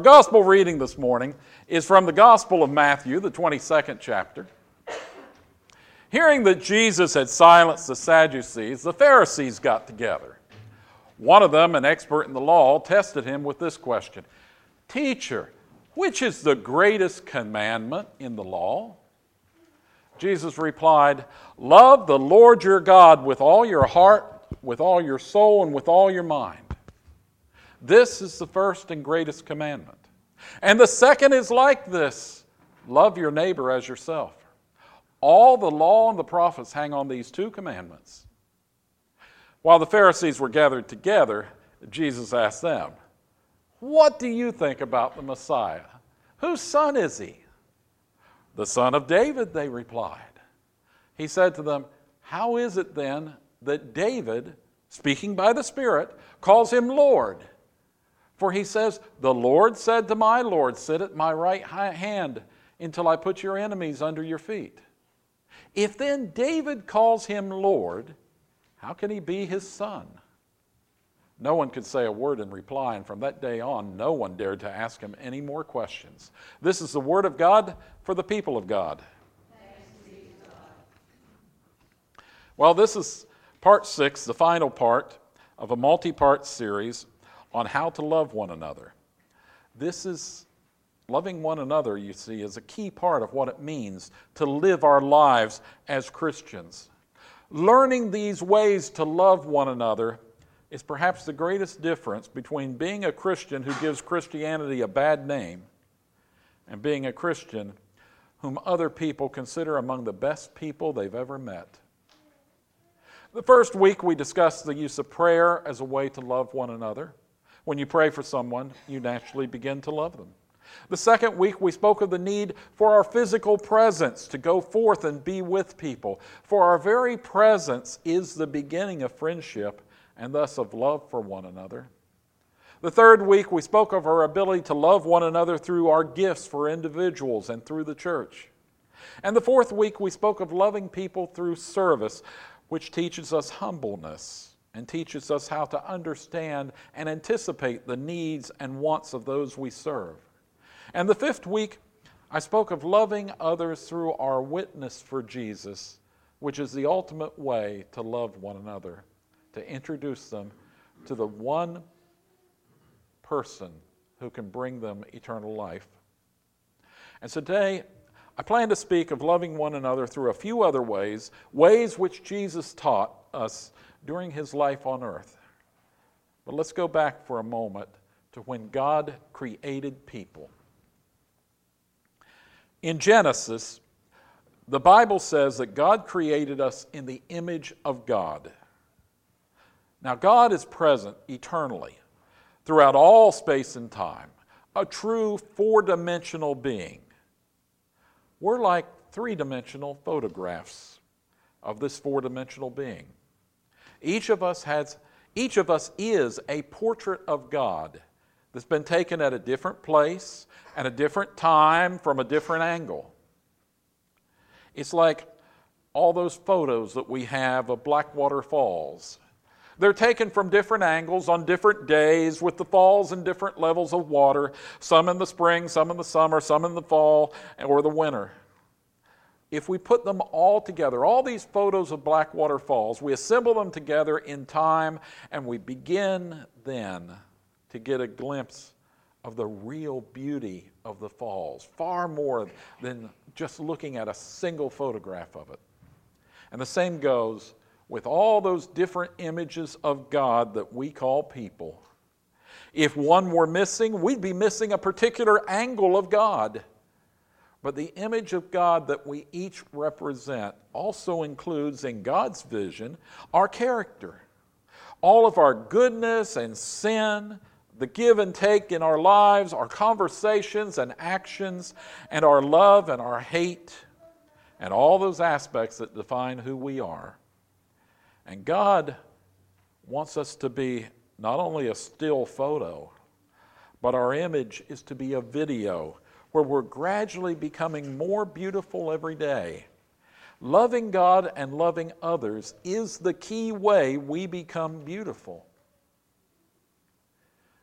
Our gospel reading this morning is from the Gospel of Matthew, the 22nd chapter. Hearing that Jesus had silenced the Sadducees, the Pharisees got together. One of them, an expert in the law, tested him with this question Teacher, which is the greatest commandment in the law? Jesus replied, Love the Lord your God with all your heart, with all your soul, and with all your mind. This is the first and greatest commandment. And the second is like this love your neighbor as yourself. All the law and the prophets hang on these two commandments. While the Pharisees were gathered together, Jesus asked them, What do you think about the Messiah? Whose son is he? The son of David, they replied. He said to them, How is it then that David, speaking by the Spirit, calls him Lord? For he says, The Lord said to my Lord, Sit at my right hand until I put your enemies under your feet. If then David calls him Lord, how can he be his son? No one could say a word in reply, and from that day on, no one dared to ask him any more questions. This is the word of God for the people of God. Well, this is part six, the final part of a multi part series on how to love one another. This is loving one another, you see, is a key part of what it means to live our lives as Christians. Learning these ways to love one another is perhaps the greatest difference between being a Christian who gives Christianity a bad name and being a Christian whom other people consider among the best people they've ever met. The first week, we discussed the use of prayer as a way to love one another. When you pray for someone, you naturally begin to love them. The second week, we spoke of the need for our physical presence to go forth and be with people. For our very presence is the beginning of friendship and thus of love for one another. The third week, we spoke of our ability to love one another through our gifts for individuals and through the church. And the fourth week, we spoke of loving people through service, which teaches us humbleness and teaches us how to understand and anticipate the needs and wants of those we serve. And the fifth week, I spoke of loving others through our witness for Jesus, which is the ultimate way to love one another, to introduce them to the one person who can bring them eternal life. And so today, I plan to speak of loving one another through a few other ways, ways which Jesus taught us during his life on earth. But let's go back for a moment to when God created people. In Genesis, the Bible says that God created us in the image of God. Now, God is present eternally throughout all space and time, a true four dimensional being. We're like three dimensional photographs of this four dimensional being. Each of us has each of us is a portrait of God that's been taken at a different place, at a different time, from a different angle. It's like all those photos that we have of Blackwater Falls. They're taken from different angles on different days with the falls in different levels of water, some in the spring, some in the summer, some in the fall, or the winter. If we put them all together, all these photos of Blackwater Falls, we assemble them together in time and we begin then to get a glimpse of the real beauty of the falls, far more than just looking at a single photograph of it. And the same goes with all those different images of God that we call people. If one were missing, we'd be missing a particular angle of God. But the image of God that we each represent also includes, in God's vision, our character. All of our goodness and sin, the give and take in our lives, our conversations and actions, and our love and our hate, and all those aspects that define who we are. And God wants us to be not only a still photo, but our image is to be a video where we're gradually becoming more beautiful every day. Loving God and loving others is the key way we become beautiful.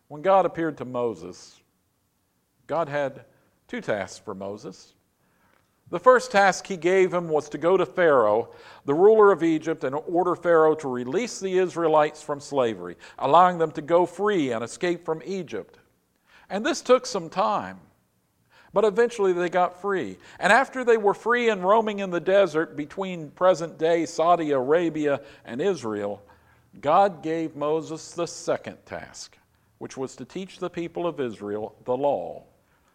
When God appeared to Moses, God had two tasks for Moses. The first task he gave him was to go to Pharaoh, the ruler of Egypt, and order Pharaoh to release the Israelites from slavery, allowing them to go free and escape from Egypt. And this took some time, but eventually they got free. And after they were free and roaming in the desert between present day Saudi Arabia and Israel, God gave Moses the second task which was to teach the people of Israel the law,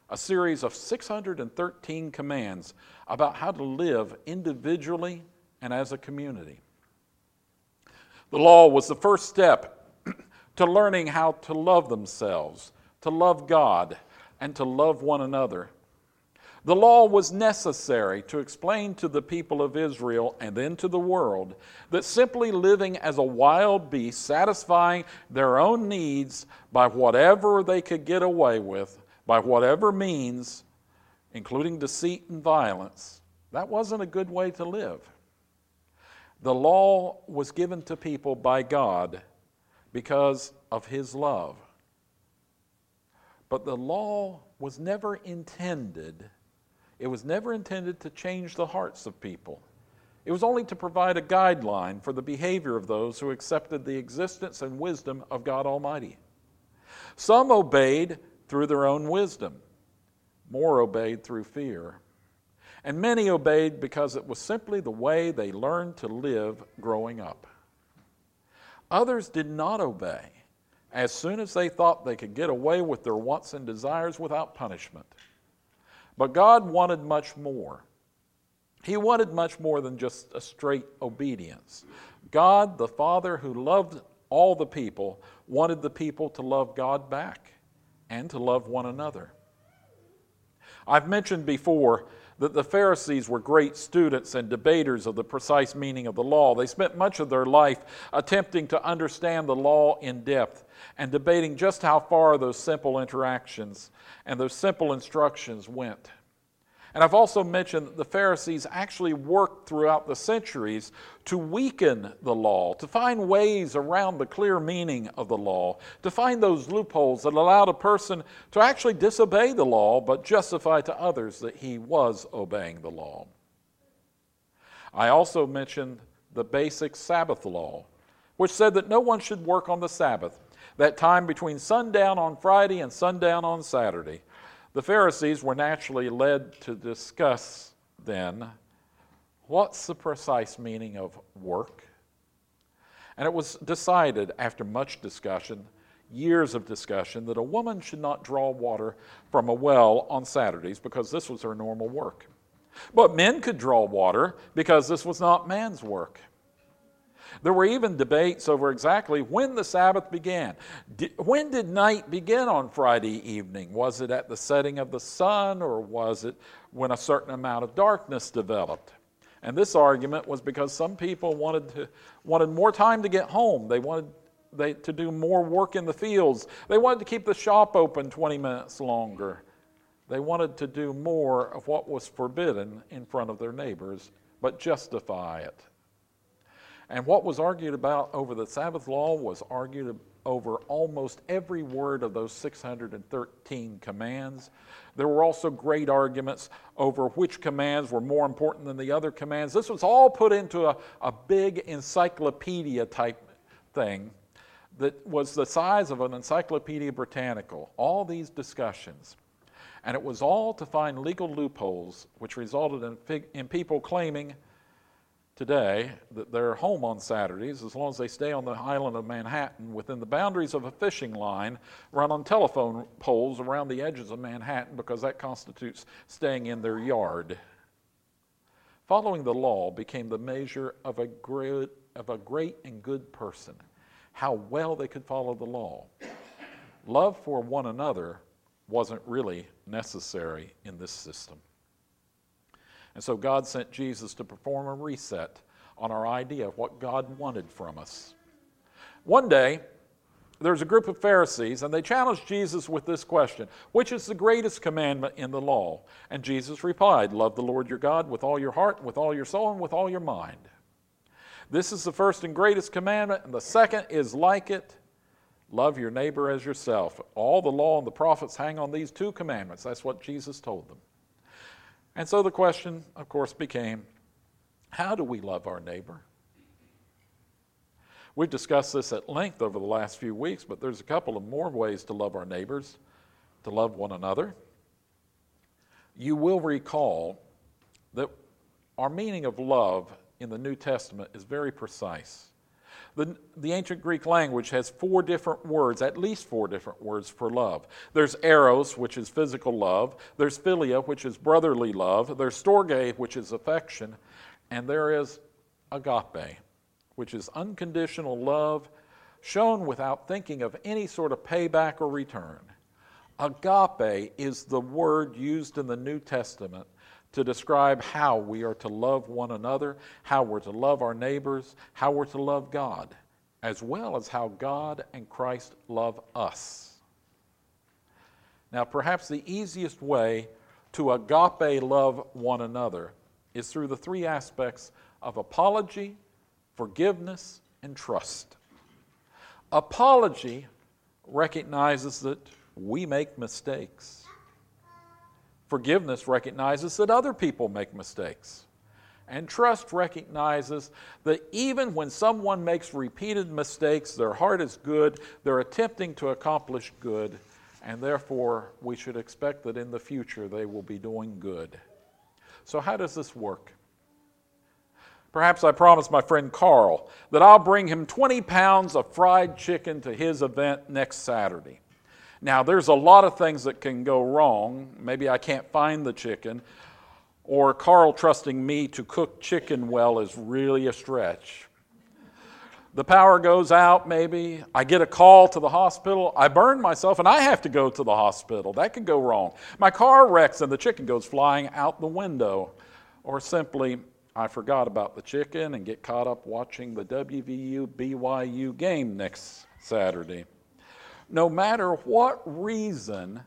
a series of 613 commands about how to live individually and as a community. The law was the first step to learning how to love themselves, to love God, and to love one another. The law was necessary to explain to the people of Israel and then to the world that simply living as a wild beast, satisfying their own needs by whatever they could get away with, by whatever means, including deceit and violence, that wasn't a good way to live. The law was given to people by God because of His love. But the law was never intended it was never intended to change the hearts of people. It was only to provide a guideline for the behavior of those who accepted the existence and wisdom of God Almighty. Some obeyed through their own wisdom, more obeyed through fear. And many obeyed because it was simply the way they learned to live growing up. Others did not obey as soon as they thought they could get away with their wants and desires without punishment. But God wanted much more. He wanted much more than just a straight obedience. God, the Father who loved all the people, wanted the people to love God back and to love one another. I've mentioned before that the Pharisees were great students and debaters of the precise meaning of the law. They spent much of their life attempting to understand the law in depth and debating just how far those simple interactions and those simple instructions went. And I've also mentioned that the Pharisees actually worked throughout the centuries to weaken the law, to find ways around the clear meaning of the law, to find those loopholes that allowed a person to actually disobey the law but justify to others that he was obeying the law. I also mentioned the basic Sabbath law, which said that no one should work on the Sabbath, that time between sundown on Friday and sundown on Saturday. The Pharisees were naturally led to discuss then what's the precise meaning of work? And it was decided after much discussion, years of discussion, that a woman should not draw water from a well on Saturdays because this was her normal work. But men could draw water because this was not man's work. There were even debates over exactly when the Sabbath began. when did night begin on Friday evening? Was it at the setting of the sun or was it when a certain amount of darkness developed? And this argument was because some people wanted, to, wanted more time to get home. They wanted they, to do more work in the fields. They wanted to keep the shop open 20 minutes longer. They wanted to do more of what was forbidden in front of their neighbors, but justify it. And what was argued about over the Sabbath law was argued over almost every word of those 613 commands. There were also great arguments over which commands were more important than the other commands. This was all put into a, a big encyclopedia type thing that was the size of an Encyclopedia Britannica. All these discussions. And it was all to find legal loopholes, which resulted in, in people claiming today that they're home on Saturdays as long as they stay on the island of Manhattan within the boundaries of a fishing line run on telephone poles around the edges of Manhattan because that constitutes staying in their yard. Following the law became the measure of a great, of a great and good person, how well they could follow the law. Love for one another wasn't really necessary in this system. And so God sent Jesus to perform a reset on our idea of what God wanted from us. One day, there's a group of Pharisees, and they challenged Jesus with this question Which is the greatest commandment in the law? And Jesus replied, Love the Lord your God with all your heart, with all your soul, and with all your mind. This is the first and greatest commandment, and the second is like it love your neighbor as yourself. All the law and the prophets hang on these two commandments. That's what Jesus told them. And so the question, of course, became how do we love our neighbor? We've discussed this at length over the last few weeks, but there's a couple of more ways to love our neighbors, to love one another. You will recall that our meaning of love in the New Testament is very precise. The, the ancient Greek language has four different words, at least four different words for love. There's eros, which is physical love. There's philia, which is brotherly love. There's storge, which is affection. And there is agape, which is unconditional love shown without thinking of any sort of payback or return. Agape is the word used in the New Testament to describe how we are to love one another, how we're to love our neighbors, how we're to love God, as well as how God and Christ love us. Now, perhaps the easiest way to agape love one another is through the three aspects of apology, forgiveness, and trust. Apology recognizes that we make mistakes. Forgiveness recognizes that other people make mistakes. And trust recognizes that even when someone makes repeated mistakes, their heart is good, they're attempting to accomplish good, and therefore we should expect that in the future they will be doing good. So, how does this work? Perhaps I promised my friend Carl that I'll bring him 20 pounds of fried chicken to his event next Saturday. Now, there's a lot of things that can go wrong. Maybe I can't find the chicken, or Carl trusting me to cook chicken well is really a stretch. The power goes out, maybe. I get a call to the hospital. I burn myself and I have to go to the hospital. That could go wrong. My car wrecks and the chicken goes flying out the window. Or simply, I forgot about the chicken and get caught up watching the WVU BYU game next Saturday. No matter what reason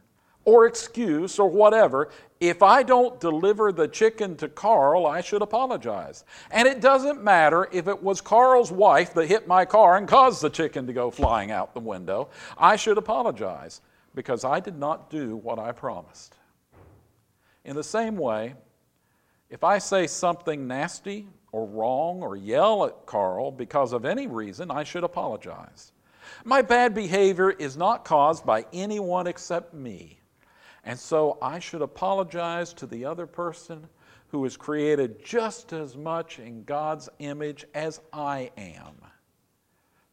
or excuse or whatever, if I don't deliver the chicken to Carl, I should apologize. And it doesn't matter if it was Carl's wife that hit my car and caused the chicken to go flying out the window, I should apologize because I did not do what I promised. In the same way, if I say something nasty or wrong or yell at Carl because of any reason, I should apologize. My bad behavior is not caused by anyone except me. And so I should apologize to the other person who is created just as much in God's image as I am.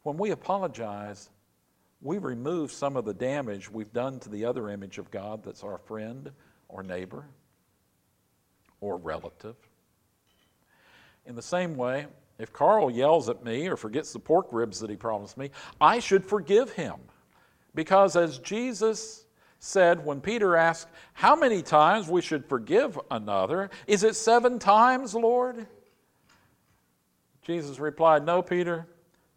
When we apologize, we remove some of the damage we've done to the other image of God that's our friend or neighbor or relative. In the same way, if Carl yells at me or forgets the pork ribs that he promised me, I should forgive him. Because as Jesus said when Peter asked how many times we should forgive another, is it seven times, Lord? Jesus replied, No, Peter,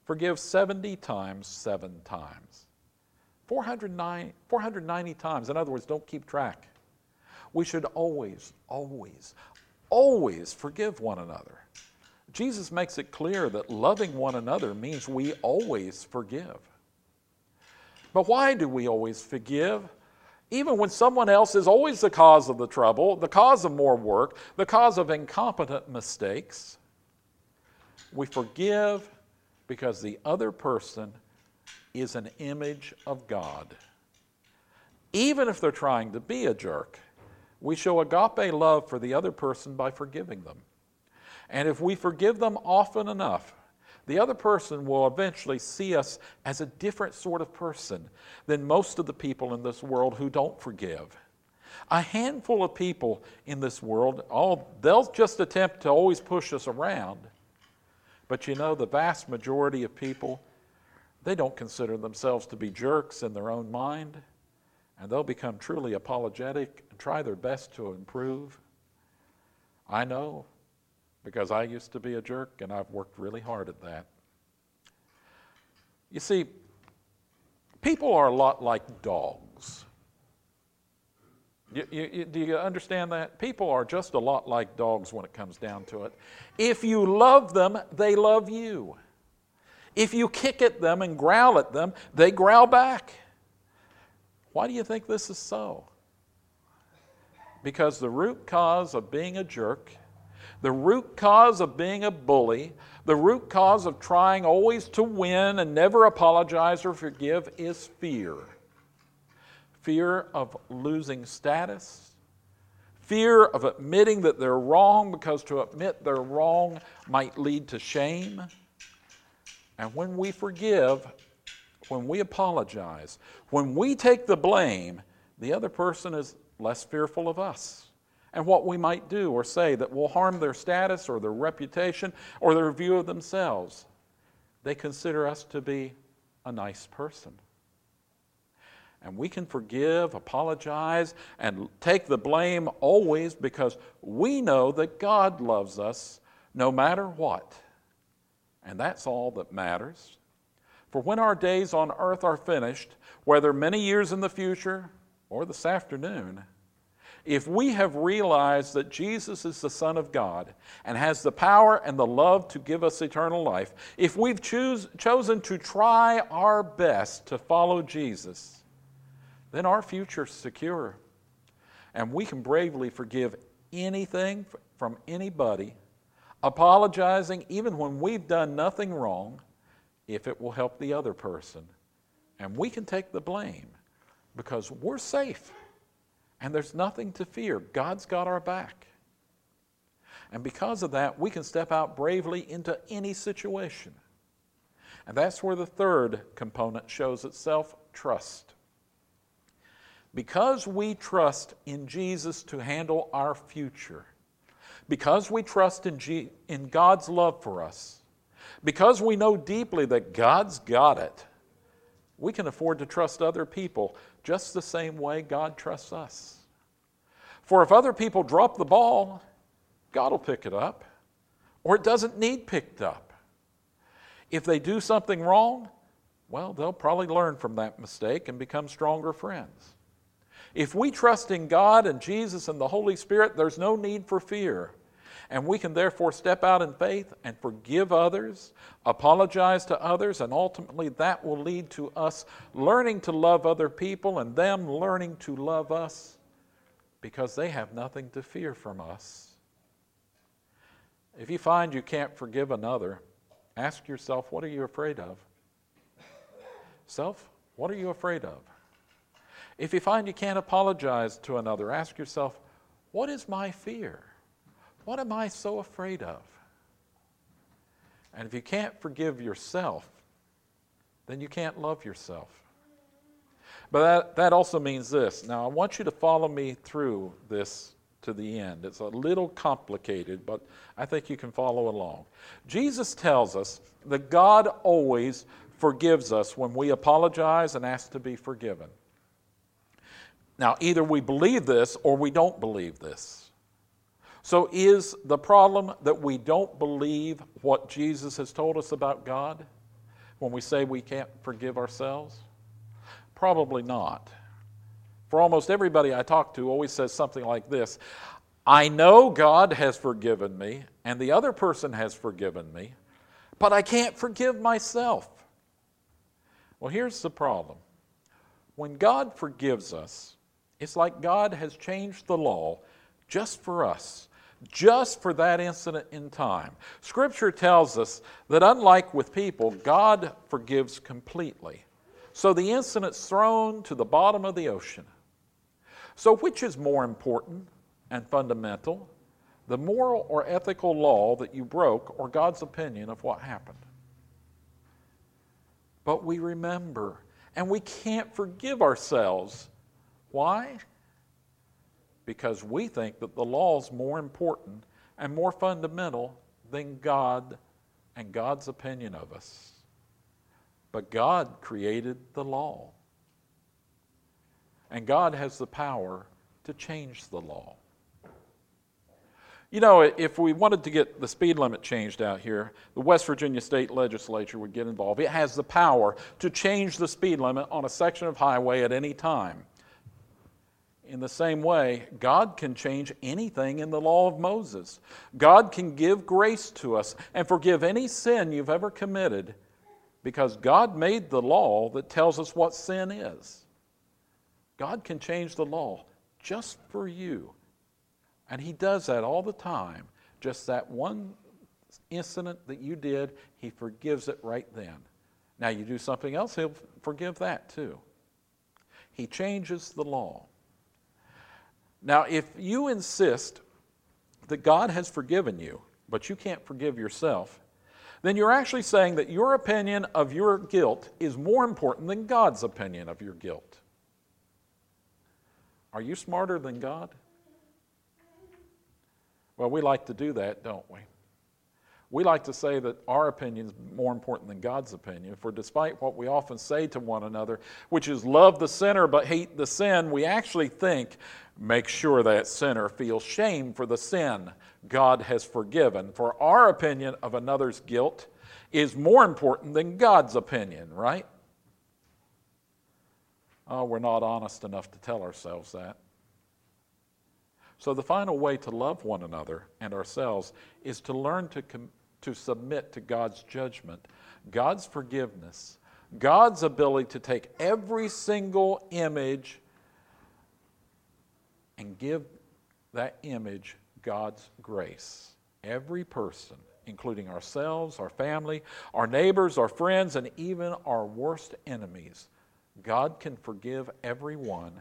forgive 70 times seven times. 490, 490 times. In other words, don't keep track. We should always, always, always forgive one another. Jesus makes it clear that loving one another means we always forgive. But why do we always forgive? Even when someone else is always the cause of the trouble, the cause of more work, the cause of incompetent mistakes, we forgive because the other person is an image of God. Even if they're trying to be a jerk, we show agape love for the other person by forgiving them. And if we forgive them often enough, the other person will eventually see us as a different sort of person than most of the people in this world who don't forgive. A handful of people in this world, all, they'll just attempt to always push us around. But you know, the vast majority of people, they don't consider themselves to be jerks in their own mind, and they'll become truly apologetic and try their best to improve. I know because I used to be a jerk and I've worked really hard at that. You see, people are a lot like dogs. You, you, do you understand that? People are just a lot like dogs when it comes down to it. If you love them, they love you. If you kick at them and growl at them, they growl back. Why do you think this is so? Because the root cause of being a jerk the root cause of being a bully, the root cause of trying always to win and never apologize or forgive is fear. Fear of losing status, fear of admitting that they're wrong because to admit they're wrong might lead to shame. And when we forgive, when we apologize, when we take the blame, the other person is less fearful of us and what we might do or say that will harm their status or their reputation or their view of themselves. They consider us to be a nice person. And we can forgive, apologize, and take the blame always because we know that God loves us no matter what. And that's all that matters. For when our days on earth are finished, whether many years in the future or this afternoon, if we have realized that Jesus is the Son of God and has the power and the love to give us eternal life, if we've choose, chosen to try our best to follow Jesus, then our future's secure. And we can bravely forgive anything from anybody, apologizing even when we've done nothing wrong, if it will help the other person. And we can take the blame because we're safe. And there's nothing to fear. God's got our back. And because of that, we can step out bravely into any situation. And that's where the third component shows itself trust. Because we trust in Jesus to handle our future, because we trust in, G- in God's love for us, because we know deeply that God's got it, we can afford to trust other people just the same way God trusts us. For if other people drop the ball, God will pick it up, or it doesn't need picked up. If they do something wrong, well, they'll probably learn from that mistake and become stronger friends. If we trust in God and Jesus and the Holy Spirit, there's no need for fear. And we can therefore step out in faith and forgive others, apologize to others, and ultimately that will lead to us learning to love other people and them learning to love us because they have nothing to fear from us. If you find you can't forgive another, ask yourself, what are you afraid of? Self, what are you afraid of? If you find you can't apologize to another, ask yourself, what is my fear? What am I so afraid of? And if you can't forgive yourself, then you can't love yourself. But that, that also means this. Now, I want you to follow me through this to the end. It's a little complicated, but I think you can follow along. Jesus tells us that God always forgives us when we apologize and ask to be forgiven. Now, either we believe this or we don't believe this. So, is the problem that we don't believe what Jesus has told us about God when we say we can't forgive ourselves? Probably not. For almost everybody I talk to always says something like this I know God has forgiven me, and the other person has forgiven me, but I can't forgive myself. Well, here's the problem when God forgives us, it's like God has changed the law just for us just for that incident in time. Scripture tells us that unlike with people, God forgives completely. So the incident's thrown to the bottom of the ocean. So, which is more important and fundamental? The moral or ethical law that you broke, or God's opinion of what happened? But we remember, and we can't forgive ourselves. Why? Because we think that the law is more important and more fundamental than God and God's opinion of us. But God created the law. And God has the power to change the law. You know, if we wanted to get the speed limit changed out here, the West Virginia State Legislature would get involved. It has the power to change the speed limit on a section of highway at any time. In the same way, God can change anything in the law of Moses. God can give grace to us and forgive any sin you've ever committed because God made the law that tells us what sin is. God can change the law just for you. And He does that all the time. Just that one incident that you did, He forgives it right then. Now, you do something else, He'll forgive that too. He changes the law. Now, if you insist that God has forgiven you, but you can't forgive yourself, then you're actually saying that your opinion of your guilt is more important than God's opinion of your guilt. Are you smarter than God? Well, we like to do that, don't we? We like to say that our opinion is more important than God's opinion, for despite what we often say to one another, which is love the sinner but hate the sin, we actually think make sure that sinner feels shame for the sin God has forgiven. For our opinion of another's guilt is more important than God's opinion, right? Oh, we're not honest enough to tell ourselves that. So, the final way to love one another and ourselves is to learn to, com- to submit to God's judgment, God's forgiveness, God's ability to take every single image and give that image God's grace. Every person, including ourselves, our family, our neighbors, our friends, and even our worst enemies, God can forgive everyone.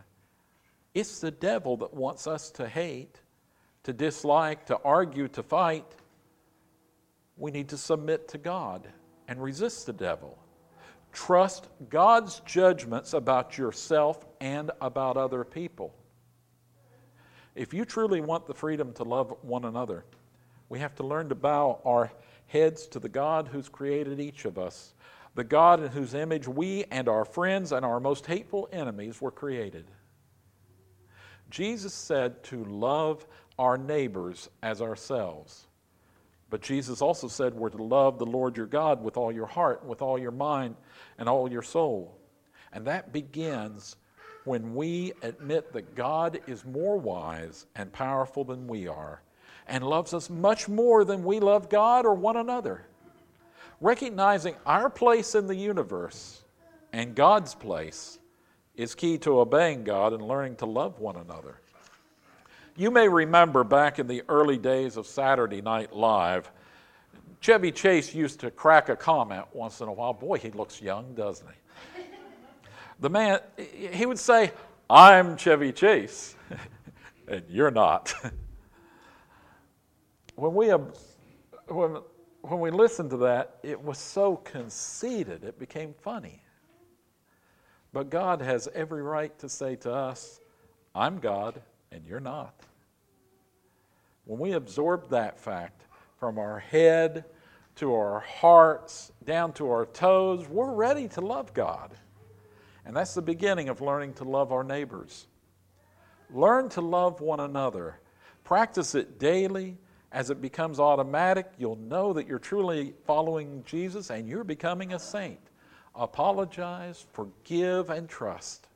It's the devil that wants us to hate, to dislike, to argue, to fight. We need to submit to God and resist the devil. Trust God's judgments about yourself and about other people. If you truly want the freedom to love one another, we have to learn to bow our heads to the God who's created each of us, the God in whose image we and our friends and our most hateful enemies were created. Jesus said to love our neighbors as ourselves. But Jesus also said we're to love the Lord your God with all your heart, with all your mind, and all your soul. And that begins when we admit that God is more wise and powerful than we are and loves us much more than we love God or one another. Recognizing our place in the universe and God's place is key to obeying God and learning to love one another. You may remember back in the early days of Saturday Night Live, Chevy Chase used to crack a comment once in a while. Boy, he looks young, doesn't he? The man, he would say, I'm Chevy Chase, and you're not. when, we, when, when we listened to that, it was so conceited, it became funny. But God has every right to say to us, I'm God, and you're not. When we absorb that fact from our head to our hearts, down to our toes, we're ready to love God. And that's the beginning of learning to love our neighbors. Learn to love one another. Practice it daily. As it becomes automatic, you'll know that you're truly following Jesus and you're becoming a saint. Apologize, forgive, and trust.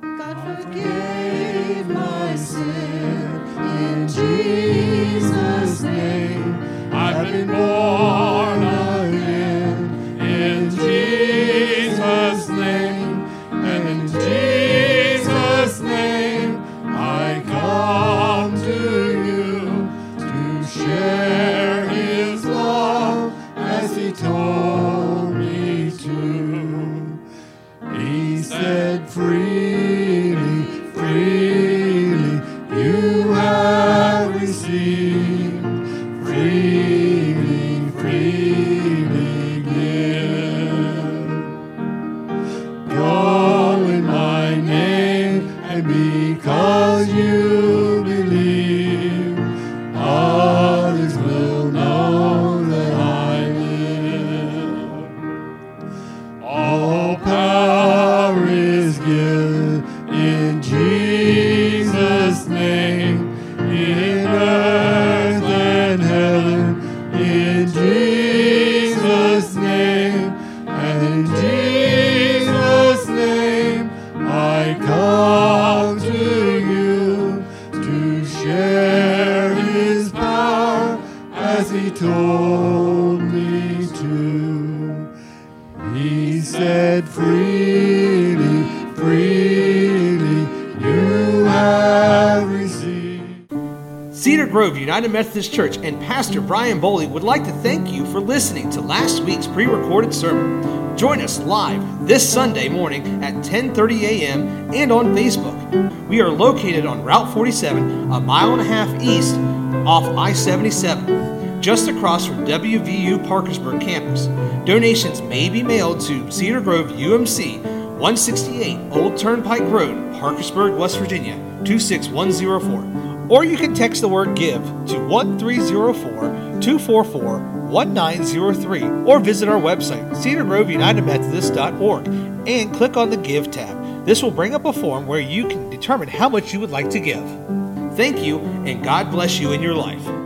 God forgive my sin in Jesus' name. I've been born He said, He said, freely, freely, you have received. Cedar Grove United Methodist Church and Pastor Brian Boley would like to thank you for listening to last week's pre-recorded sermon. Join us live this Sunday morning at 10:30 a.m. and on Facebook. We are located on Route 47, a mile and a half east off I-77, just across from WVU Parkersburg campus. Donations may be mailed to Cedar Grove UMC, 168 Old Turnpike Road, Parkersburg, West Virginia 26104 or you can text the word give to 1304 244 1903 or visit our website, cedargroveunitedmethodist.org, and click on the Give tab. This will bring up a form where you can determine how much you would like to give. Thank you, and God bless you in your life.